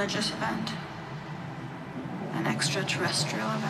religious event, an extraterrestrial event,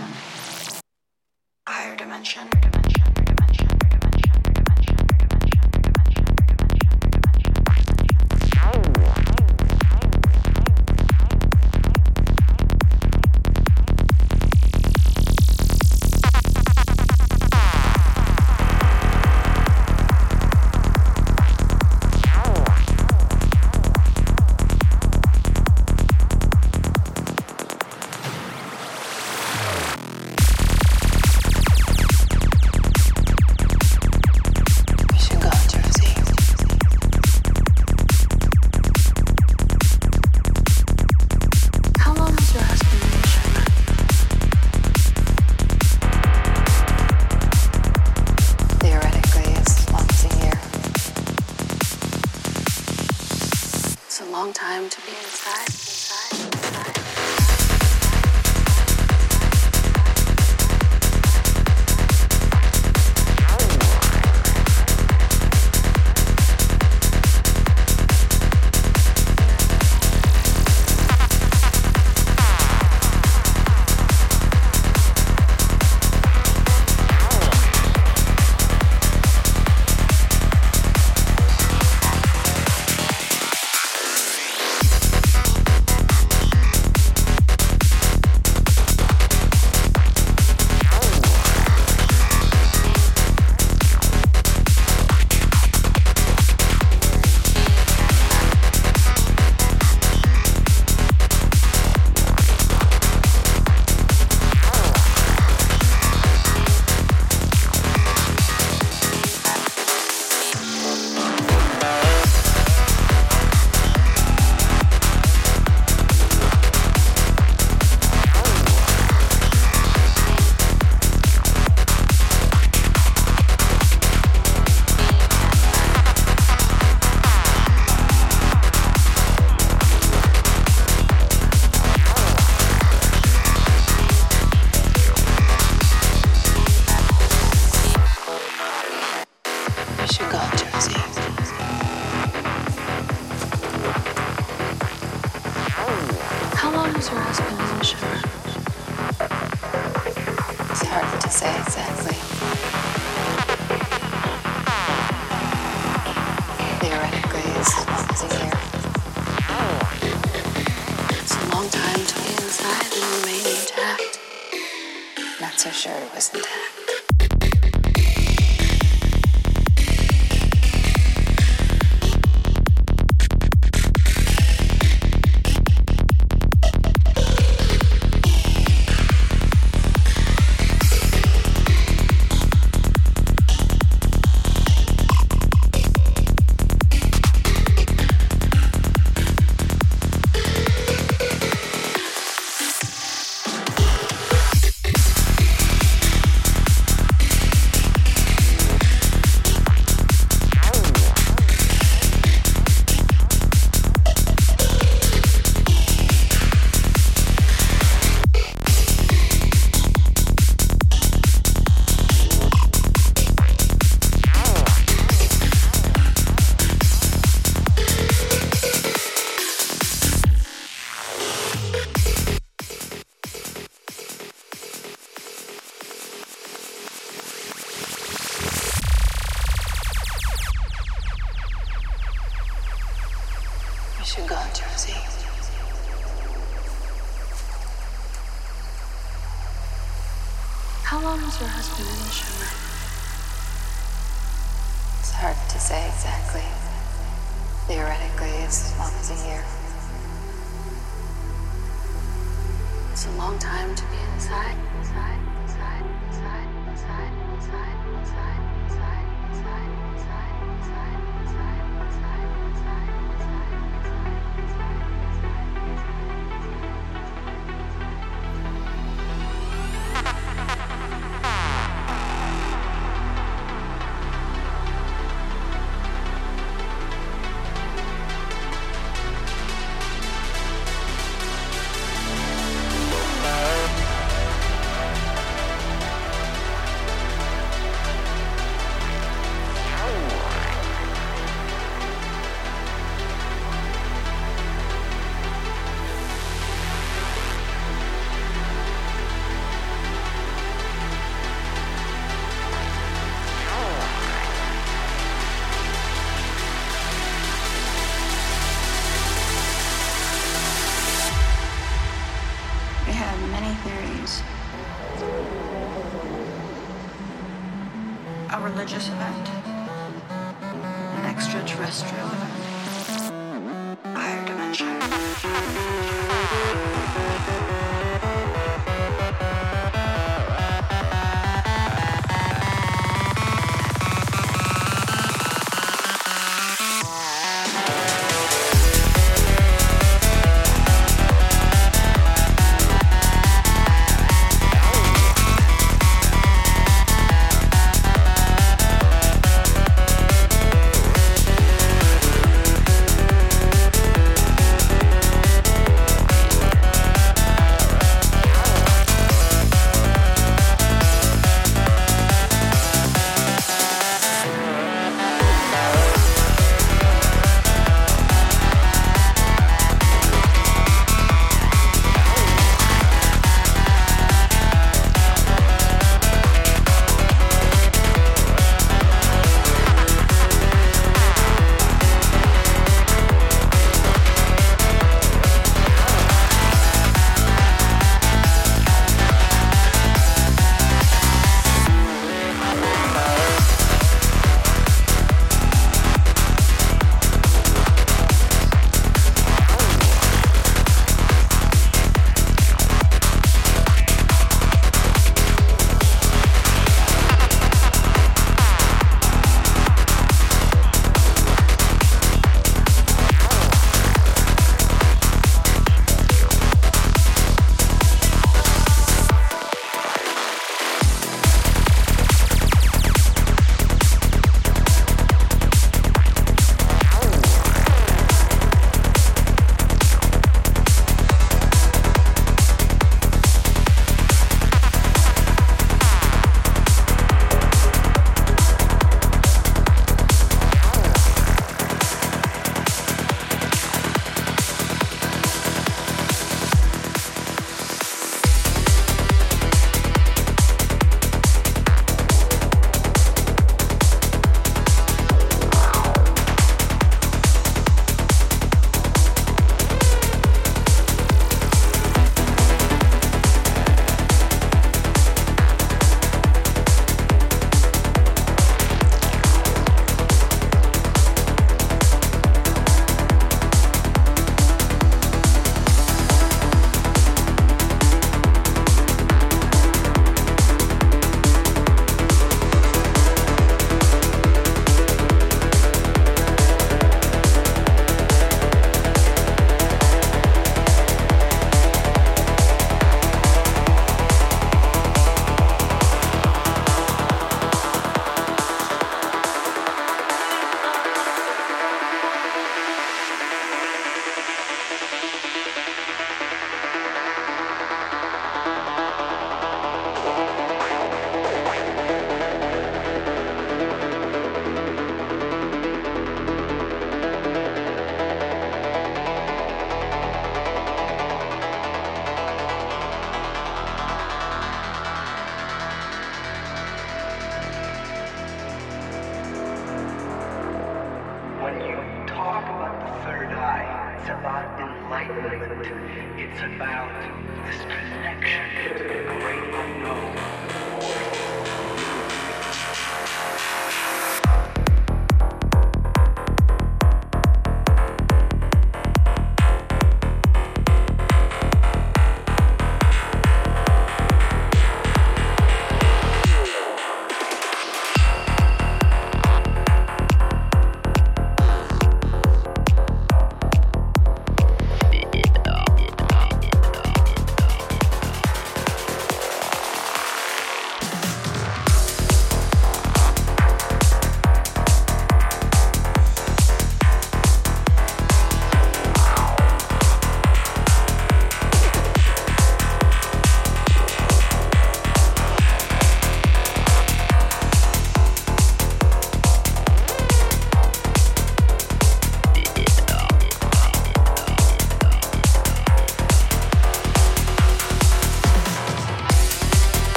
time to be inside, inside, inside, inside, inside, inside, inside, inside, inside, inside, inside, inside, inside, inside, inside, inside, inside, inside. Religious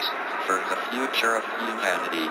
space for the future of humanity.